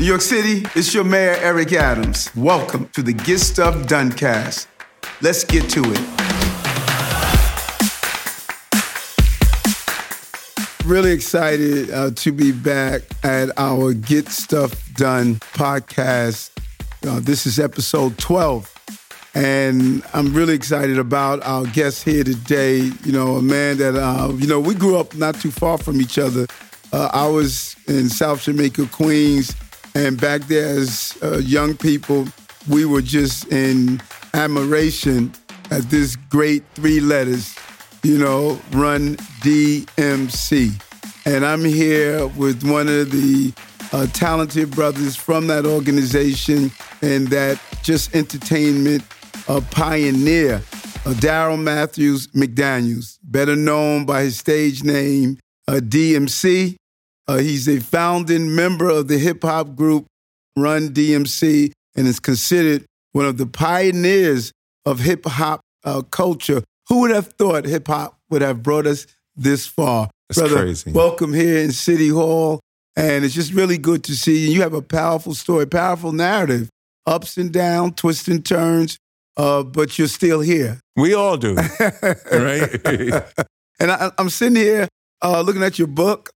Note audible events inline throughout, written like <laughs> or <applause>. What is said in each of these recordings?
New York City, it's your mayor, Eric Adams. Welcome to the Get Stuff Done cast. Let's get to it. Really excited uh, to be back at our Get Stuff Done podcast. Uh, this is episode 12. And I'm really excited about our guest here today. You know, a man that, uh, you know, we grew up not too far from each other. Uh, I was in South Jamaica, Queens, and back there as uh, young people, we were just in admiration at this great three letters, you know, Run DMC. And I'm here with one of the uh, talented brothers from that organization and that just entertainment uh, pioneer, Darryl Matthews McDaniels, better known by his stage name uh, DMC. Uh, he's a founding member of the hip hop group Run DMC and is considered one of the pioneers of hip hop uh, culture. Who would have thought hip hop would have brought us this far? That's Brother, crazy. welcome here in City Hall. And it's just really good to see you. You have a powerful story, powerful narrative, ups and downs, twists and turns, uh, but you're still here. We all do, <laughs> right? <laughs> And I, I'm sitting here uh, looking at your book,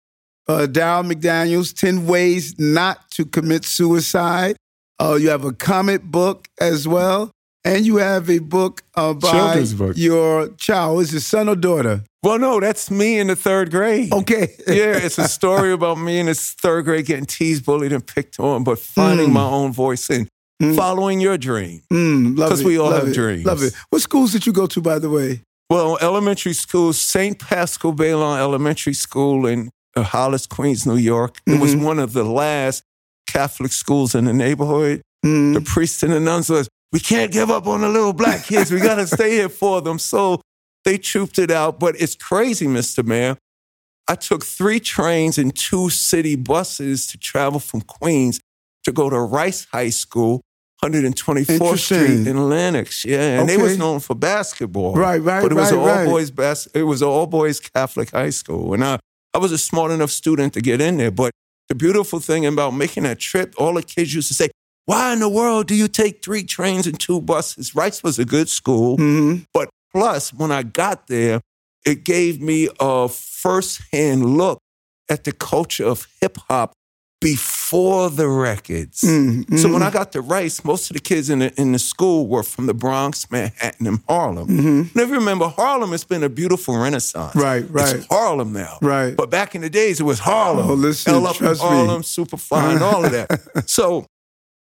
uh, Darryl McDaniels, 10 Ways Not to Commit Suicide. Uh, you have a comic book as well. And you have a book uh, by book. your child. Is it son or daughter? well, no, that's me in the third grade. Okay. <laughs> Yeah, it's a story about me in the third grade getting teased, bullied, and picked on, but finding Mm. my own voice and Mm. following your dream. Mm, love 'Cause it, we all love have it, dreams. Love it. What schools did you go to, by the way? Well, elementary school, St. Pascal Baylon Elementary School in Hollis, Queens, New York. It was Mhm. one of the last Catholic schools in the neighborhood. Mm, The priests and the nuns was, we can't give up on the little black kids. We got to stay here for them. So they trooped it out. But it's crazy, Mr. Mayor. I took three trains and two city buses to travel from Queens to go to Rice High School, 124th Street in Lenox. Yeah, and they was known for basketball. Right, right, But it was right, an all right. boys bas- It was an all boys Catholic high school, and I, I was a smart enough student to get in there. But the beautiful thing about making that trip, all the kids used to say, "Why in the world do you take three trains and two buses?" Rice was a good school, mhm. but plus, when I got there, it gave me a firsthand look at the culture of hip hop before the records. Mm, So when mhm, I got to Rice, most of the kids in the, in the school were from the Bronx, Manhattan, and Harlem. mhm. And if you remember, Harlem has been a beautiful renaissance. Right, right. It's Harlem now. Right. But back in the days, it was Harlem. Oh, listen, Hell up in trust me. Harlem, Superfine, all of that. <laughs> so,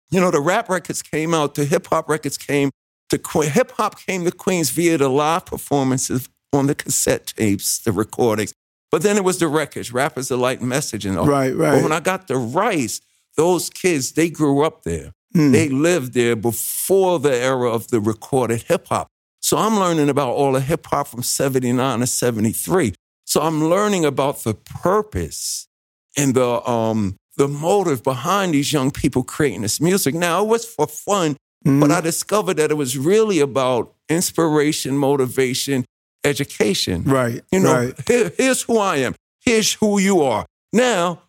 you know, the rap records came out, the hip hop records came to hip hop came to Queens via the live performances on the cassette tapes, the recordings. But then it was the records, Rapper's Delight message, and all. Right, right. But when I got to Rice, those kids, they grew up there. Mm. They lived there before the era of the recorded hip hop. So I'm learning about all the hip hop from 79 to 73. So I'm learning about the purpose and the um the motive behind these young people creating this music. Now it was for fun, but I discovered that it was really about inspiration, motivation, education. Right. You know, right. here- here's who I am. Here's who you are. Now,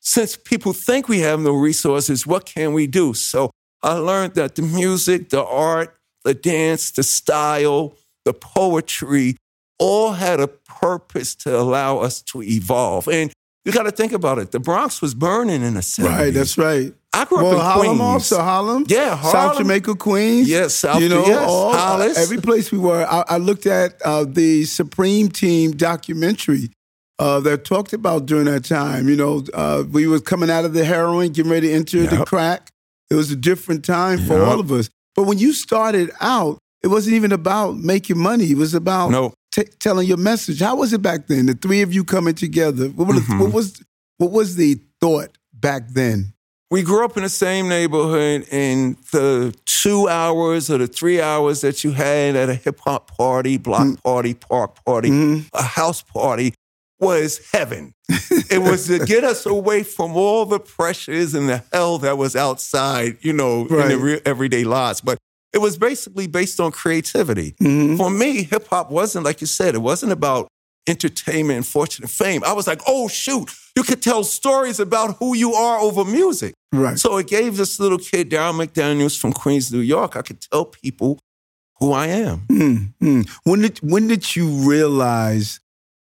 since people think we have no resources, what can we do? So I learned that the music, the art, the dance, the style, the poetry all had a purpose to allow us to evolve. And you got to think about it. The Bronx was burning in the 70s. Right. That's right. I grew Well, up in Harlem Queens. also, Harlem. Yeah, South Jamaica, Queens. Yes, South- You know, yes, all, Hollis. every place we were. I, I looked at uh, the Supreme Team documentary uh, that talked about during that time. You know, uh, we were coming out of the heroin, getting ready to enter the crack. It was a different time for Yep. all of us. But when you started out, it wasn't even about making money. It was about No. T- telling your message. How was it back then? The three of you coming together. What, the- Mhm. what was what was the thought back then? we grew up in the same neighborhood, and the two hours or the three hours that you had at a hip hop party, block party, park party, Mhm. a house party was heaven. it was to get us away from all the pressures and the hell that was outside, you know, in the real everyday lives. But it was basically based on creativity. Mhm. For me, hip hop wasn't, like you said, it wasn't about entertainment and fortune and fame. I was like, oh, shoot, You could tell stories about who you are over music. Right. So it gave this little kid, Darryl McDaniels from Queens, New York, I could tell people who I am. Mm, mm. When did when did you realize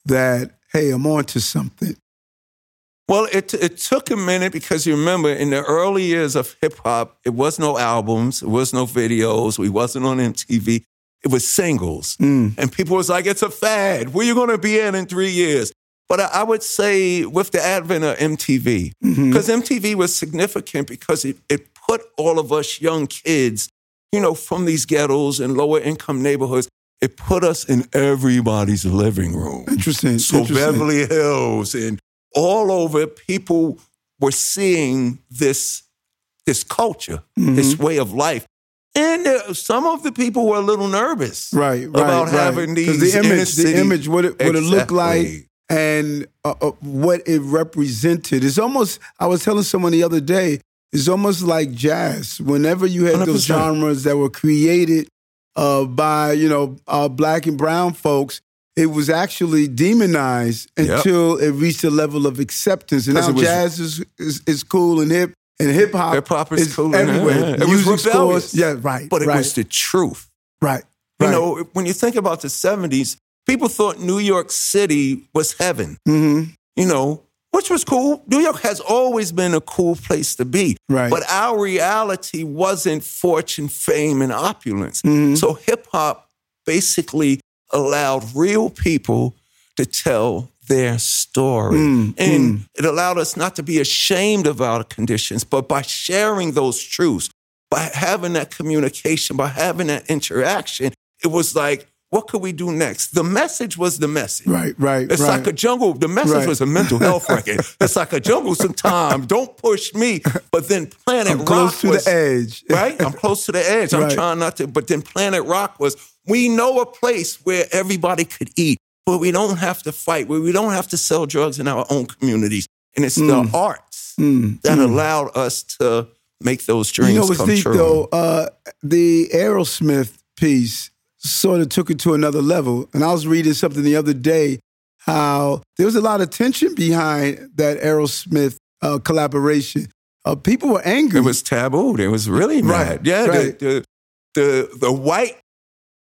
that hey, I'm on to something? Well, it it took a minute because you remember in the early years of hip hop, it was no albums, it was no videos, we wasn't on MTV. It was singles, Mm. and people was like, "It's a fad. Where you going to be in in three years?" But I, would say with the advent of MTV, because MTV was significant because it, it put all of us young kids, you know, from these ghettos and lower income neighborhoods, it put us in everybody's living room. Interesting. So interesting. Beverly Hills and all over, people were seeing this this culture, Mm-hmm. this way of life. And uh, some of the people were a little nervous right, right, about right. having these the image, the image, what it what it looked like, and uh, uh, what it represented. It's almost. I was telling someone the other day. It's almost like jazz. Whenever you had those 100%. genres that were created uh, by you know uh, black and brown folks, it was actually demonized Yep. until it reached a level of acceptance. And now was- jazz is, is is cool and hip, and hip hop Hip hop is cool and everywhere. yeah. It was rebellious. scores, yeah, right, But it right, was the truth. right, You right. know, when you think about the 70s, people thought New York City was heaven, hmm you know, which was cool. New York has always been a cool place to be. Right. But our reality wasn't fortune, fame, and opulence. Mhm. So hip hop basically allowed real people to tell their story. Mm, and it allowed us not to be ashamed of our conditions, but by sharing those truths, by having that communication, by having that interaction, it was like, what could we do next? The message was the message. Right, right, It's right. like a jungle. The message Right. was a mental <laughs> health record. It's like a jungle sometimes. Don't push me. But then Planet I'm close to was, the edge. right? I'm close to the edge. I'm trying not to. But then Planet Rock was, we know a place where everybody could eat, where we don't have to fight, where we don't have to sell drugs in our own communities. And it's the arts Mm, that mm. allowed us to make those dreams You know come deep true. though? Uh, the Aerosmith piece sort of took it to another level. And I was reading something the other day how there was a lot of tension behind that Aerosmith uh, collaboration. Uh, people were angry. It was taboo. It was really Right, mad. Yeah, right. the, the the the white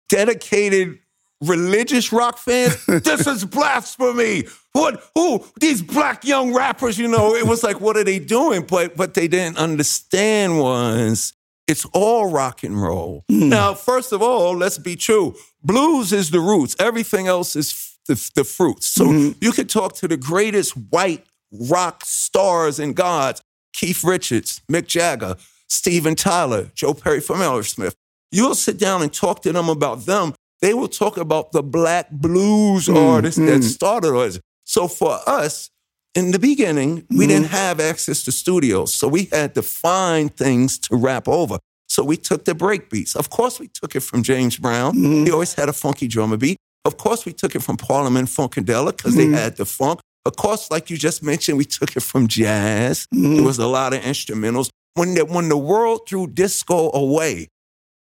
dedicated religious rock fans. <laughs> this is blasphemy. What? Who? These black young rappers. You know, it was like, what are they doing? But what they didn't understand was it's all rock and roll. Hmm. Now, first of all, let's be true. Blues is the roots. Everything else is the, the fruits. So mm-hmm. you could talk to the greatest white rock stars and gods Keith Richards, Mick Jagger, Steven Tyler, Joe Perry from Aerosmith. You'll sit down and talk to them about them. They will talk about the black blues mm, artists that mm. started us. So for us, in the beginning, we mm-hmm. didn't have access to studios. So we had to find things to rap over. So we took the break beats. Of course, we took it from James Brown. Mm-hmm. He always had a funky drummer beat. Of course, we took it from Parliament Funkadelic because they mm-hmm. had the funk. Of course, like you just mentioned, we took it from jazz. There was a lot of instrumentals. When the, when the world threw disco away,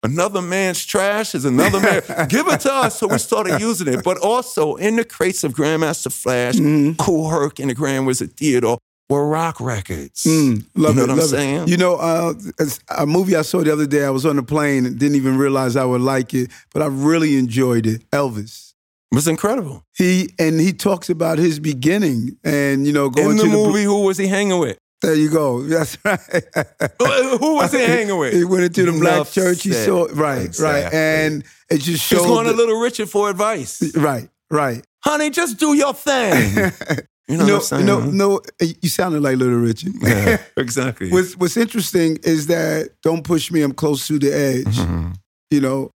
another man's trash is another man. <laughs> Give it to us. So we started using it. But also in the crates of Grandmaster Flash, Kool Herc, and the Grand Wizard Theodore were rock records. Mm, love you know it, what I'm love it. saying? You know, uh, a movie I saw the other day. I was on the plane and didn't even realize I would like it, but I really enjoyed it. Elvis. it was incredible. He and he talks about his beginning and you know going in the to the movie, who was he hanging with? There you go. <laughs> That's right. Who who was he hanging with? He went into the black Enough church. He said. saw right, right, Exactly. and it just He was showed. going to the- Little Richard for advice. right, right. Honey, just do your thing. <laughs> You know no, what I'm saying? no, no. You sounded like Little Richard. Yeah, <laughs> exactly. what's What's interesting is that don't push me. I'm close to the edge. Mm-hmm. You know,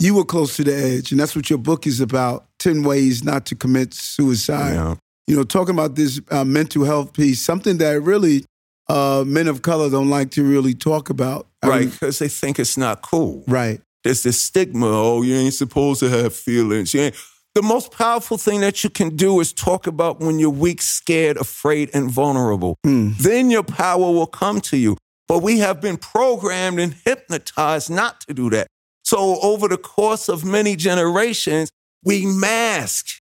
you were close to the edge, and that's what your book is about: ten ways not to commit suicide. Yeah. You know, talking about this uh, mental health piece, something that really uh, men of color don't like to really talk about. I Right, because they think it's not cool. right. There's this stigma. Oh, you ain't supposed to have feelings. You ain't. The most powerful thing that you can do is talk about when you're weak, scared, afraid, and vulnerable. Then your power will come to you. But we have been programmed and hypnotized not to do that. So over the course of many generations, we mask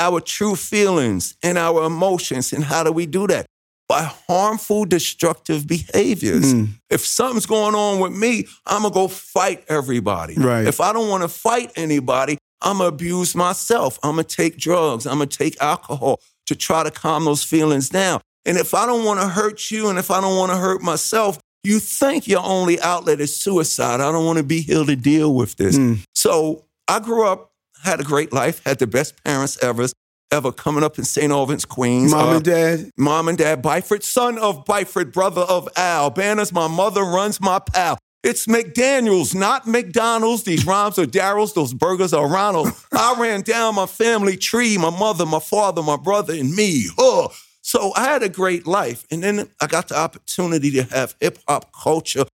our true feelings and our emotions. And how do we do that? By harmful, destructive behaviors. Mm. If something's going on with me, I'm gonna go fight everybody. Right. If I don't wanna fight anybody, I'm gonna abuse myself. I'm gonna take drugs. I'm gonna take alcohol to try to calm those feelings down. And if I don't wanna hurt you and if I don't wanna hurt myself, you think your only outlet is suicide. I don't wanna be here to deal with this. Mm. So I grew up, had a great life, had the best parents ever, ever coming up in St. Albans, Queens. Mom Uh, and dad. Mom and Dad Byford, son of Byford, brother of Al. Banners, my mother runs my pal. It's McDaniels, not McDonald's. These rhymes are Darryl's, those burgers are Ronald. <laughs> I ran down my family tree, my mother, my father, my brother, and me. Huh. So I had a great life. And then I got the opportunity to have hip hop culture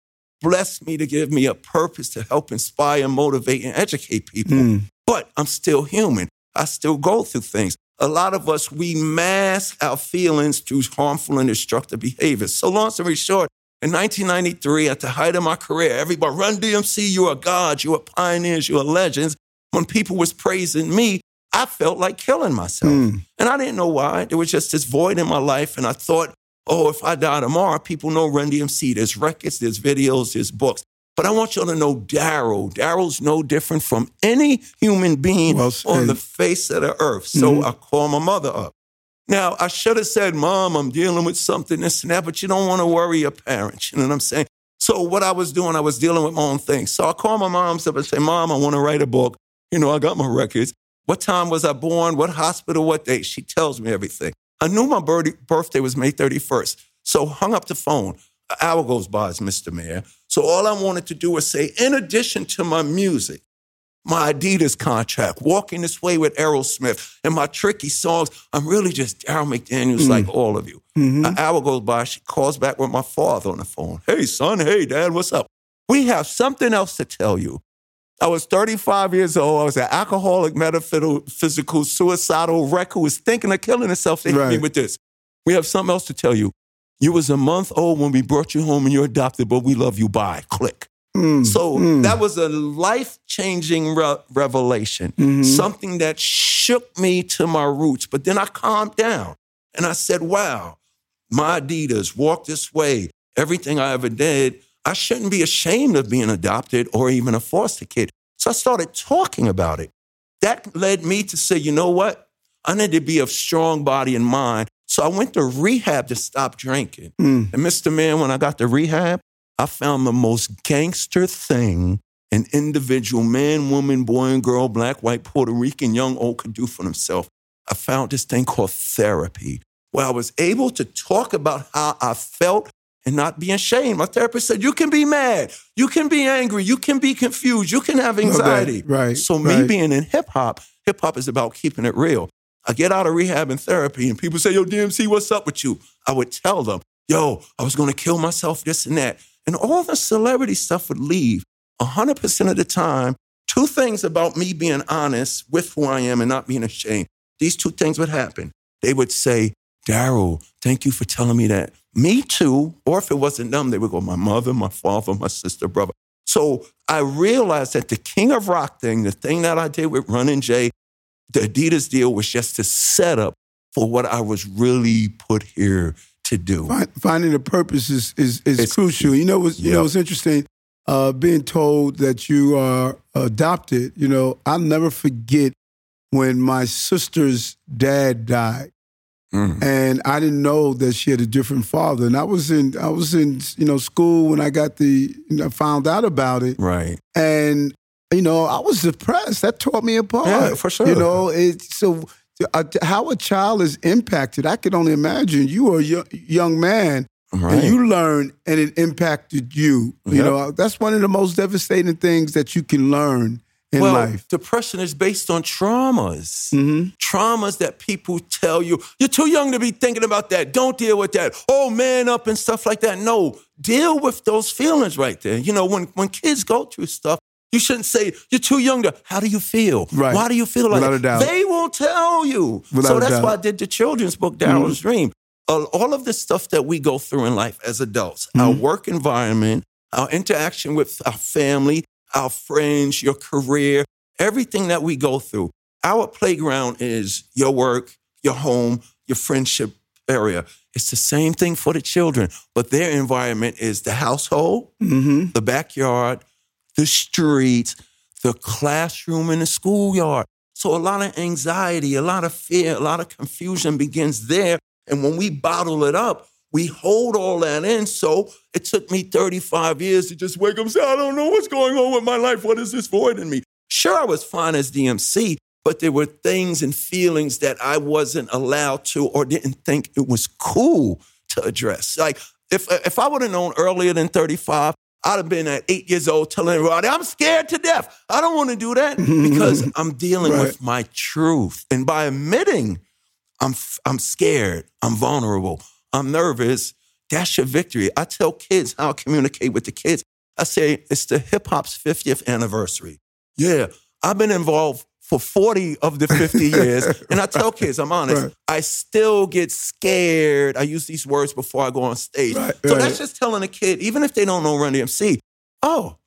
bless me to give me a purpose to help inspire, motivate, and educate people. Mm. But I'm still human. I still go through things. A lot of us, we mask our feelings through harmful and destructive behaviors. So, long story short, in 1993, at the height of my career, everybody, Run DMC, you are gods, you are pioneers, you are legends. When people was praising me, I felt like killing myself. Mm. And I didn't know why. There was just this void in my life. And I thought, oh, if I die tomorrow, people know Run DMC. There's records, there's videos, there's books. But I want y'all to know Darryl. Darryl's no different from any human being Well on the face of the earth. So Mhm. I call my mother up. Now, I should have said, Mom, I'm dealing with something, this and that, but you don't want to worry your parents. You know what I'm saying? So what I was doing, I was dealing with my own things. So I call my mom up and say, Mom, I want to write a book. You know, I got my records. What time was I born? What hospital? What date? She tells me everything. I knew my birthday was May 31st. So hung up the phone. An hour goes by as Mr. Mayor. So all I wanted to do was say, in addition to my music, my Adidas contract, walking this way with Aerosmith, and my tricky songs, I'm really just Darryl McDaniels Mm. like all of you. Mhm. An hour goes by, she calls back with my father on the phone. Hey, son, hey, dad, what's up? We have something else to tell you. I was 35 years old. I was an alcoholic, metaphysical, suicidal wreck who was thinking of killing himself. They hit me with this. We have something else to tell you. You was a month old when we brought you home and you're adopted, but we love you. Bye. Click. Mm. So Mm. that was a life changing re- revelation, Mhm. something that shook me to my roots. But then I calmed down and I said, wow, my Adidas, walk this way, everything I ever did, I shouldn't be ashamed of being adopted or even a foster kid. So I started talking about it. That led me to say, you know what? I need to be of strong body and mind. So I went to rehab to stop drinking. Mm. And Mr. Man, when I got to rehab, I found the most gangster thing an individual man, woman, boy, and girl, black, white, Puerto Rican, young, old could do for themselves. I found this thing called therapy, where I was able to talk about how I felt and not be ashamed. My therapist said, You can be mad, you can be angry, you can be confused, you can have anxiety. Right, So, me being in hip hop, hip hop is about keeping it real. I get out of rehab and therapy, and people say, Yo, DMC, what's up with you? I would tell them, Yo, I was gonna kill myself, this and that. And all the celebrity stuff would leave 100% of the time. Two things about me being honest with who I am and not being ashamed. These two things would happen. They would say, Darryl, thank you for telling me that. Me too. Or if it wasn't them, they would go, my mother, my father, my sister, brother. So I realized that the King of Rock thing, the thing that I did with Run and Jay, the Adidas deal was just a setup for what I was really put here to do. Find, finding a purpose is is, is It's- crucial. You know what's you know what's interesting? Uh, being told that you are adopted. You know, I'll never forget when my sister's dad died, Mm. and I didn't know that she had a different father. And I was in I was in you know school when I got the you know, found out about it, Right. and you know I was depressed. That tore me apart. Yeah, for sure. You know, it's so. uh, how a child is impacted, I can only imagine. You are a yo- young man, Right. and you learn and it impacted you. You know, that's one of the most devastating things that you can learn in well, life. depression is based on traumas. hmm Traumas that people tell you, you're too young to be thinking about that. Don't deal with that. Oh, man up and stuff like that. No, deal with those feelings right there. You know, when, when kids go through stuff, you shouldn't say, you're too young to, how do you feel? Right. Why do you feel like Without a doubt. They will tell you. Without so that's why I did the children's book, Darryl's Dream. Uh, all of the stuff that we go through in life as adults, our Mhm. work environment, our interaction with our family, our friends, your career, everything that we go through. our playground is your work, your home, your friendship area. It's the same thing for the children, but their environment is the household, Mm-hmm. the backyard, the streets, the classroom, and the schoolyard. So a lot of anxiety, a lot of fear, a lot of confusion begins there. And when we bottle it up, we hold all that in. So it took me 35 years to just wake up and say, I don't know what's going on with my life. What is this void in me? Sure, I was fine as DMC, but there were things and feelings that I wasn't allowed to or didn't think it was cool to address. Like if if I would have known earlier than 35, I'd have been at eight years old telling everybody, I'm scared to death. I don't want to do that <laughs> because I'm dealing Right. with my truth. And by admitting I'm I'm scared, I'm vulnerable, I'm nervous, that's your victory. I tell kids how I communicate with the kids. I say it's the hip hop's 50th anniversary. Yeah, I've been involved for 40 of the 50 <laughs> years. and I tell kids, I'm honest, Right. I still get scared. I use these words before I go on stage. Right, so right. that's just telling a kid, even if they don't know Run DMC, oh,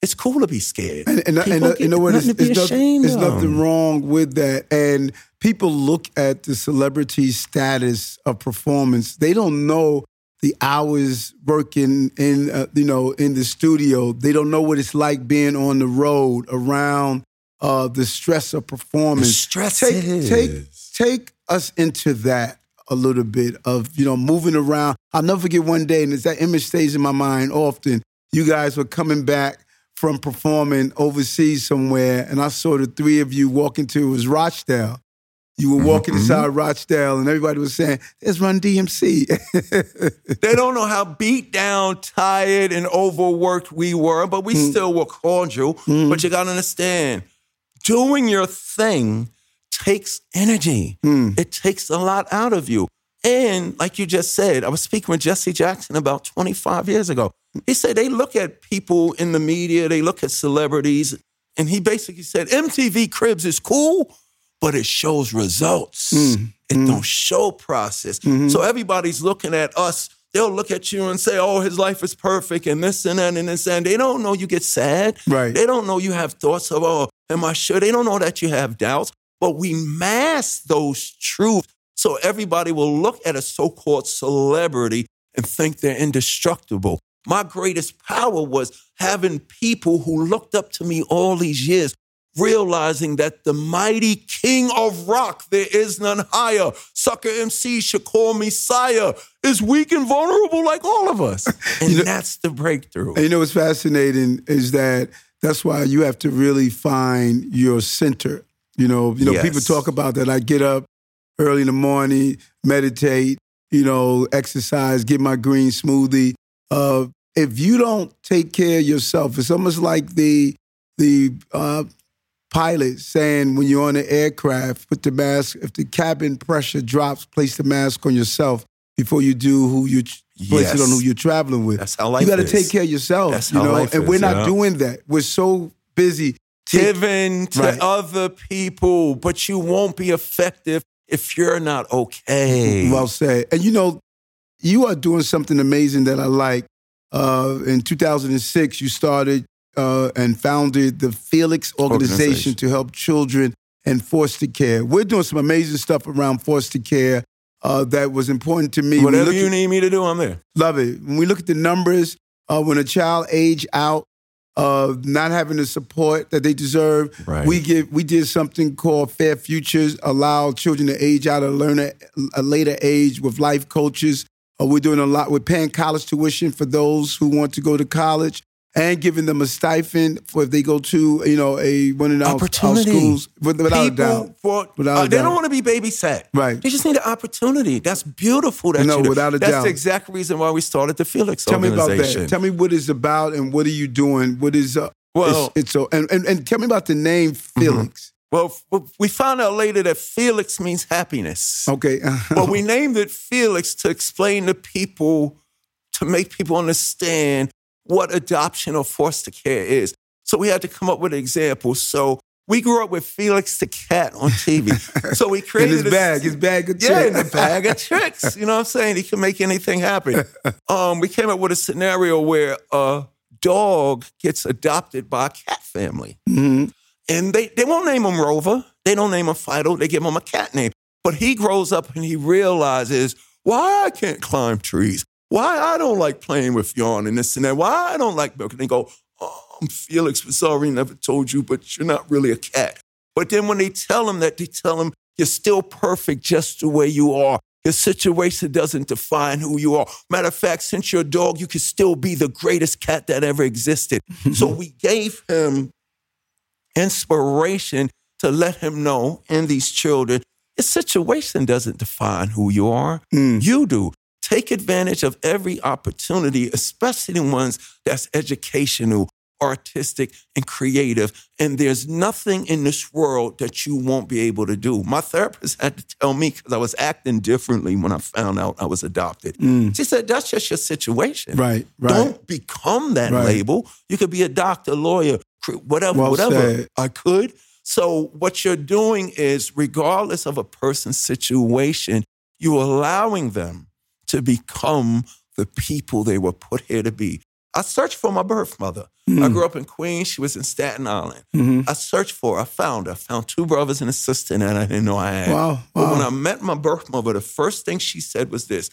it's cool to be scared. And, and, and, People you know what? get There's, nothing to be there's, ashamed there's of. nothing wrong with that. And people look at the celebrity status of performance. They don't know the hours working in, uh, you know, in the studio. They don't know what it's like being on the road around uh, the stress of performance. The stress take is. take take us into that a little bit of you know moving around. I'll never forget one day, and it's that image stays in my mind often. You guys were coming back from performing overseas somewhere, and I saw the three of you walking to it was Rochdale. You were walking mhm. inside Rochdale, and everybody was saying, "There's Run DMC." <laughs> They don't know how beat down, tired, and overworked we were, but we Mm. still were cordial. But you gotta understand, doing your thing takes energy. Mm. It takes a lot out of you. And like you just said, I was speaking with Jesse Jackson about 25 years ago. He said they look at people in the media, they look at celebrities, and he basically said MTV Cribs is cool, but it shows results. Mm. It don't show process. Mm-hmm. So everybody's looking at us. They'll look at you and say, "Oh, his life is perfect," and this and that and this and they don't know you get sad. Right. They don't know you have thoughts of, "Oh, am I sure?" They don't know that you have doubts. But we mask those truths so everybody will look at a so-called celebrity and think they're indestructible. My greatest power was having people who looked up to me all these years realizing that the mighty king of rock, there is none higher, sucker MC should call me sire, is weak and vulnerable like all of us. <laughs> And You know- that's the breakthrough. And you know what's fascinating is that that's why you have to really find your center. You know, you know, Yes. people talk about that. I get up early in the morning, meditate, you know, exercise, get my green smoothie. Uh, if you don't take care of yourself, it's almost like the the uh, pilot saying when you're on an aircraft, put the mask. If the cabin pressure drops, place the mask on yourself before you do who you place it on who you're traveling with That's how life you got to take care of yourself. That's you how know, life and is, we're not yeah. doing that. We're so busy. take- to Right. other people, but you won't be effective if you're not okay. Well said. And you know, you are doing something amazing that I like. Uh, in 2006, you started uh, and founded the Felix organization, Organization. to help children in foster care. We're doing some amazing stuff around foster care uh, that was important to me. Whatever you at- need me to do, I'm there. Love it. When we look at the numbers, uh, when a child age out, uh, not having the support that they deserve, Right. we give we did something called Fair Futures, allow children to age out at a later age with life coaches. Uh, we're doing a lot. We're paying college tuition for those who want to go to college and giving them a stipend for if they go to you know a one of our, our schools with- without a doubt. For, Without uh, a they doubt. don't want to be babysat. Right. They just need an opportunity. That's beautiful. That No, without a That's doubt. the exact reason why we started the Felix Tell me about that. Tell me what it's about and what are you doing? What is uh, Well- it's, it's so and, and and tell me about the name Felix. well, we found out later that Felix means happiness. Okay, <laughs> well, we named it Felix to explain to people, to make people understand what adoption or foster care is. So we had to come up with an example. So we grew up with Felix the cat on TV. <laughs> So we in created his a- bag, his bag of Yeah, in tricks. bag of tricks. You know what I'm saying? He can make anything happen. <laughs> Um, we came up with a scenario where a dog gets adopted by a cat family. Mhm. And they, they won't name him Rover. They don't name him Fido, they give him a cat name. But he grows up and he realizes why I can't climb trees, why I don't like playing with yarn and this and that, why I don't like milk. And they go, oh, I'm Felix sorry, never told you, but you're not really a cat. But then when they tell him that, they tell him, you're still perfect just the way you are. Your situation doesn't define who you are. Matter of fact, since you're a dog, you can still be the greatest cat that ever existed. <laughs> so we gave him inspiration to let him know and these children, your situation doesn't define who you are. Mm. You do. Take advantage of every opportunity, especially the ones that's educational, artistic, and creative. And there's nothing in this world that you won't be able to do. My therapist had to tell me because I was acting differently when I found out I was adopted. Mm. She said, That's just your situation. Right, right. Don't become that Right. label. You could be a doctor, lawyer, whatever, Well whatever. said. I could. So what you're doing is, regardless of a person's situation, you're allowing them to become the people they were put here to be. I searched for my birth mother. I grew up in Queens. She was in Staten Island. Mhm. I searched for her. I found her. I found two brothers and a sister that I didn't know I had. Wow, But when. I met my birth mother, the first thing she said was this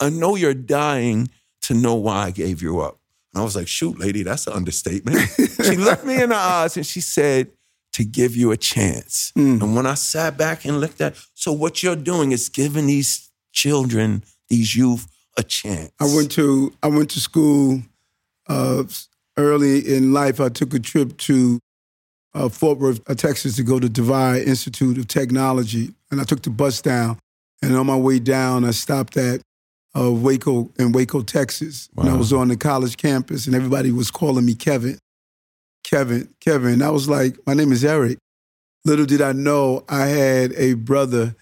I know you're dying to know why I gave you up. And I was like, shoot, lady, that's an understatement. <laughs> she looked me in the eyes and she said, to give you a chance. Mm. And when I sat back and looked at, so what you're doing is giving these children, these youth, a chance. I went to I went to school uh, early in life. I took a trip to uh, Fort Worth, uh, Texas, to go to DeVry Institute of Technology, and I took the bus down. And on my way down, I stopped at uh, Waco in Waco, Texas. And I was on the college campus, and everybody was calling me Kevin, Kevin, Kevin. And I was like, my name is Eric. Little did I know I had a brother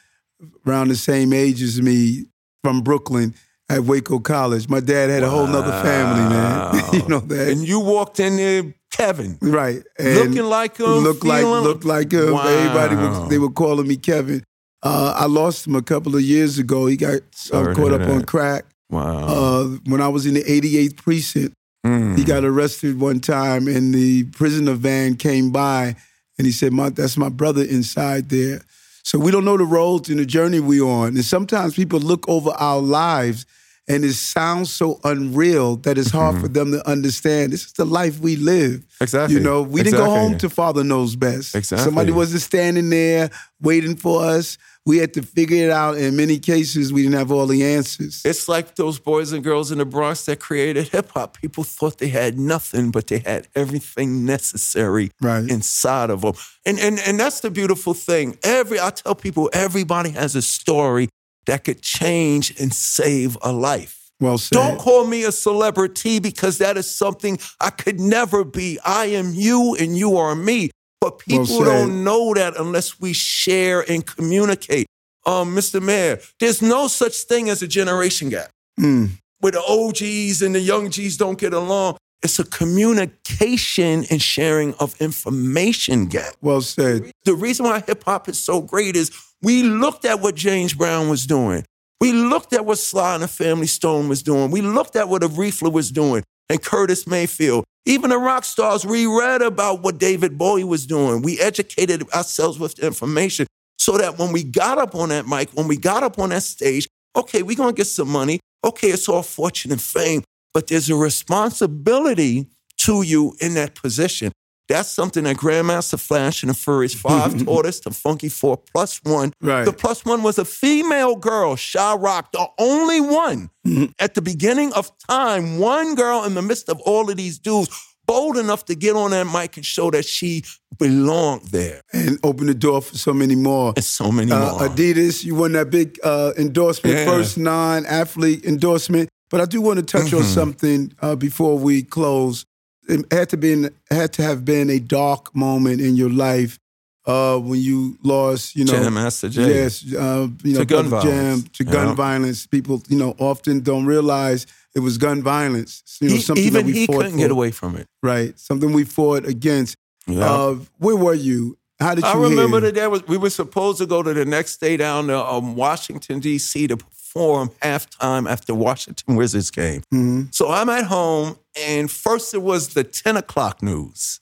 around the same age as me from Brooklyn at Waco College. My dad had a whole nother family, man. <laughs> You know that, And you walked in there, Kevin, right? And looking like him, looked like feeling- looked like him. Wow. Everybody was, they were calling me Kevin. Uh, I lost him a couple of years ago. He got uh, caught up on crack. Wow. Uh, when I was in the 88th precinct, Mm. he got arrested one time, and the prisoner van came by, and he said, "My, that's my brother inside there." So we don't know the roads and the journey we're on, and sometimes people look over our lives, and it sounds so unreal that it's hard for them to understand. This is the life we live. Mm-hmm. Exactly. You know, we didn't go home to Father Knows Best. Exactly. Somebody wasn't standing there waiting for us. We had to figure it out. In many cases, we didn't have all the answers. It's like those boys and girls in the Bronx that created hip hop. People thought they had nothing, but they had everything necessary Right. inside of them. And, and and that's the beautiful thing. Every I tell people, everybody has a story that could change and save a life. Well said. Don't call me a celebrity because that is something I could never be. I am you and you are me. But people said. don't know that unless we share and communicate. Um, Mr. Mayor, there's no such thing as a generation gap Mm. where the OGs and the young G's don't get along. It's a communication and sharing of information gap. Well said. The reason why hip hop is so great is we looked at what James Brown was doing. We looked at what Sly and the Family Stone was doing. We looked at what Aretha was doing and Curtis Mayfield. Even the rock stars, we read about what David Bowie was doing. We educated ourselves with information so that when we got up on that mic, when we got up on that stage, okay, we're going to get some money. Okay, it's all fortune and fame, but there's a responsibility to you in that position. That's something that Grandmaster Flash and the Furious <laughs> Five taught us, the Funky Four plus one. Right. The plus one was a female girl, Sha Rock, the only one at the beginning of time, one girl in the midst of all of these dudes, bold enough to get on that mic and show that she belonged there. And open the door for so many more. And so many Uh, more. Adidas, you won that big uh, endorsement, Yeah. first non-athlete endorsement. But I do want to touch on Mm-hmm. something uh, before we close. It had to be had to have been a dark moment in your life uh, when you lost, you know, Jam Master Jay. yes, uh, you know, To gun Brother Jam violence. to gun violence. People, you know, often don't realize it was gun violence. You know, He- something even that we he fought couldn't for. get away from it. Right, something we fought against. Yeah. Uh, where were you? How did you I remember hear? that there was we were supposed to go to the next day down to um, Washington D.C. to perform halftime after Washington Wizards game. Mhm. So I'm at home, and first it was the 10 o'clock news,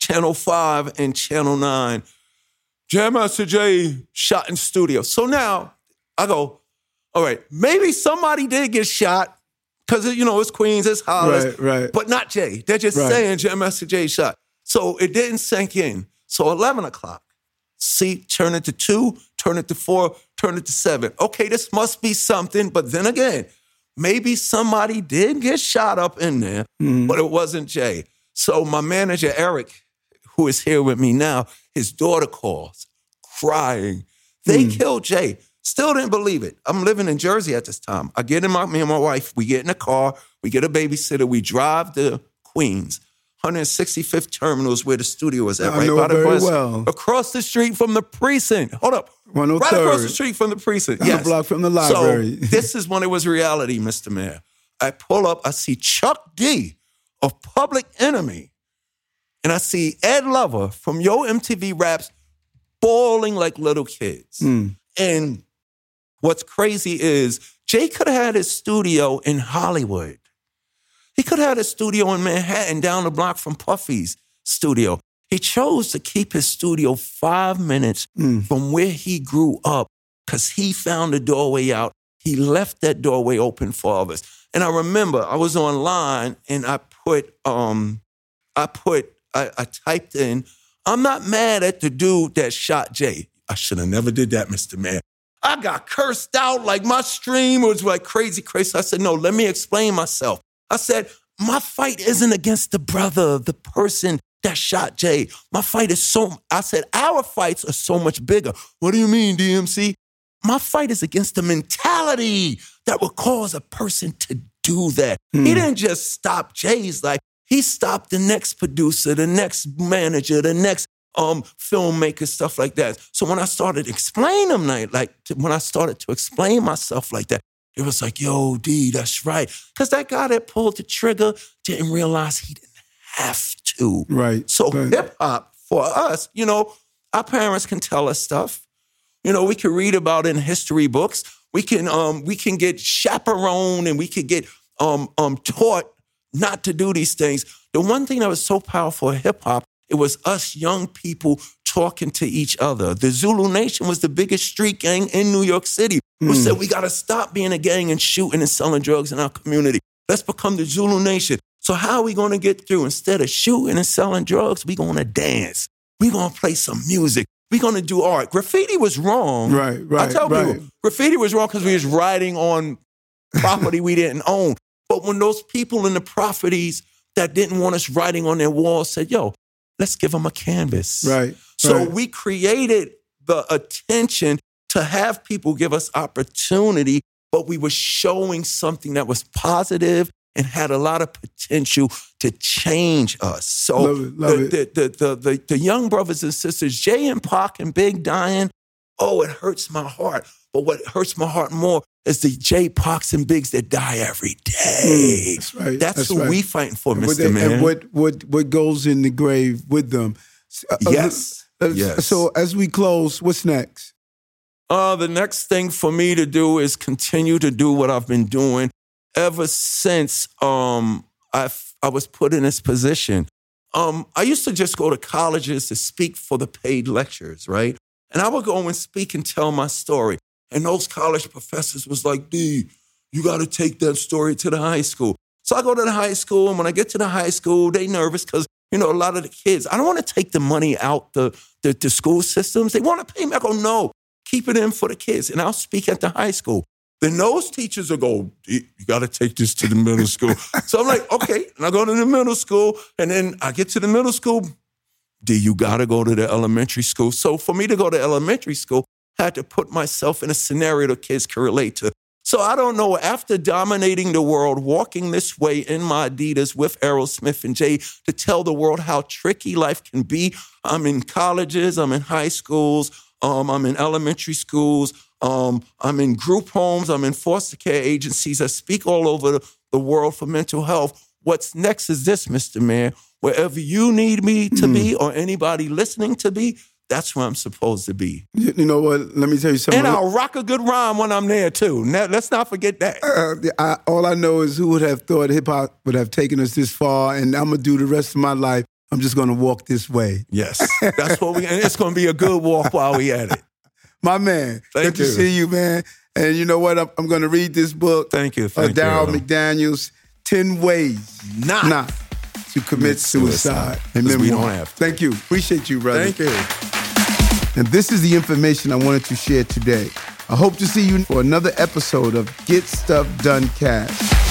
Channel 5 and Channel 9. Jam Master Jay shot in studio. So now I go, all right, maybe somebody did get shot because you know it's Queens, it's Hollis, Right, right. but not Jay. They're just Right. saying Jam Master Jay shot. So it didn't sink in. So 11 o'clock, see, turn it to two, turn it to four, turn it to seven. Okay, this must be something. But then again, maybe somebody did get shot up in there, mm-hmm. but it wasn't Jay. So my manager, Eric, who is here with me now, his daughter calls, crying. They mm. killed Jay. Still didn't believe it. I'm living in Jersey at this time. I get in my me and my wife, we get in a car, we get a babysitter, we drive to Queens. 165th Terminal is where the studio is at, I right know by the very bus. well. Across the street from the precinct. Hold up. 103rd. Right across the street from the precinct. Yes. block from the library. So <laughs> this is when it was reality, Mr. Mayor. I pull up, I see Chuck D of Public Enemy, and I see Ed Lover from Yo MTV Raps bawling like little kids. Hmm. And what's crazy is Jay could have had his studio in Hollywood. He could have had a studio in Manhattan down the block from Puffy's studio. He chose to keep his studio five minutes from where he grew up because he found a doorway out. He left that doorway open for others. And I remember I was online and I put, um, I put, I, I typed in, I'm not mad at the dude that shot Jay. I should have never did that, Mr. Mayor. I got cursed out like my stream was like crazy, crazy. I said, no, let me explain myself. I said, my fight isn't against the brother, the person that shot Jay. My fight is so, I said, our fights are so much bigger. What do you mean, DMC? My fight is against the mentality that would cause a person to do that. He didn't just stop Jay's life. He stopped the next producer, the next manager, the next um filmmaker, stuff like that. So when I started explaining them like, like when I started to explain myself like that, it was like, yo, D, that's right. Because that guy that pulled the trigger didn't realize he didn't have to. Right. So right. hip hop for us, you know, our parents can tell us stuff. You know, we can read about it in history books. We can um we can get chaperoned and we could get um um taught not to do these things. The one thing that was so powerful in hip hop, it was us young people talking to each other. The Zulu Nation was the biggest street gang in New York City. Who hmm. said we gotta stop being a gang and shooting and selling drugs in our community? Let's become the Zulu Nation. So how are we gonna get through? Instead of shooting and selling drugs, we're gonna dance. We're gonna play some music. We're gonna do art. Graffiti was wrong. Right, right, I tell right. people, graffiti was wrong because we was writing on property we didn't own. But when those people in the properties that didn't want us writing on their walls said, yo, let's give them a canvas. Right. So right. we created the attention to have people give us opportunity, but we were showing something that was positive and had a lot of potential to change us. So Love it, love the. The, the, the, the, the young brothers and sisters, Jay and Pac and Big dying, oh, it hurts my heart. But what hurts my heart more is the J Pox and Bigs that die every day. that's right, That's, that's who right. we fighting for, And what Mr. they- Man. And what what what goes in the grave with them? Uh, uh, Yes. uh, Yes. So as we close, what's next? Uh, the next thing for me to do is continue to do what I've been doing ever since um, I I was put in this position. Um, I used to just go to colleges to speak for the paid lectures, right? And I would go and speak and tell my story. And those college professors was like, D, you got to take that story to the high school. So I go to the high school, and when I get to the high school, they nervous because you know a lot of the kids. I don't want to take the money out the the, the school systems. They want to pay me. I go, no, keep it in for the kids, and I'll speak at the high school. Then those teachers will go, you got to take this to the middle school. <laughs> so I'm like, okay, and I go to the middle school, and then I get to the middle school. D, you got to go to the elementary school. So for me to go to elementary school, I had to put myself in a scenario that kids can relate to. So I don't know, after dominating the world, walking this way in my Adidas with Aerosmith and Jay to tell the world how tricky life can be. I'm in colleges, I'm in high schools, um, I'm in elementary schools, um, I'm in group homes, I'm in foster care agencies. I speak all over the, world for mental health. What's next is this, Mr. Mayor. Wherever you need me to be or anybody listening to be, that's where I'm supposed to be. You, you know what? Let me tell you something. And I'll rock a good rhyme when I'm there too. Now, let's not forget that. Uh, I, all I know is who would have thought hip hop would have taken us this far, and I'm gonna do the rest of my life. I'm just going to walk this way. Yes, <laughs> that's what we. And it's going to be a good walk while we at it. <laughs> My man, Thank good to see you, man. And you know what? I'm, I'm going to read this book. Thank you. uh, Thank Darryl you. McDaniels, 10 Ways Not. Not to Commit Commit Suicide. suicide. 'Cause we don't have to. Thank you. Appreciate you, brother. Thank you. And this is the information I wanted to share today. I hope to see you for another episode of Get Stuff Done Cast.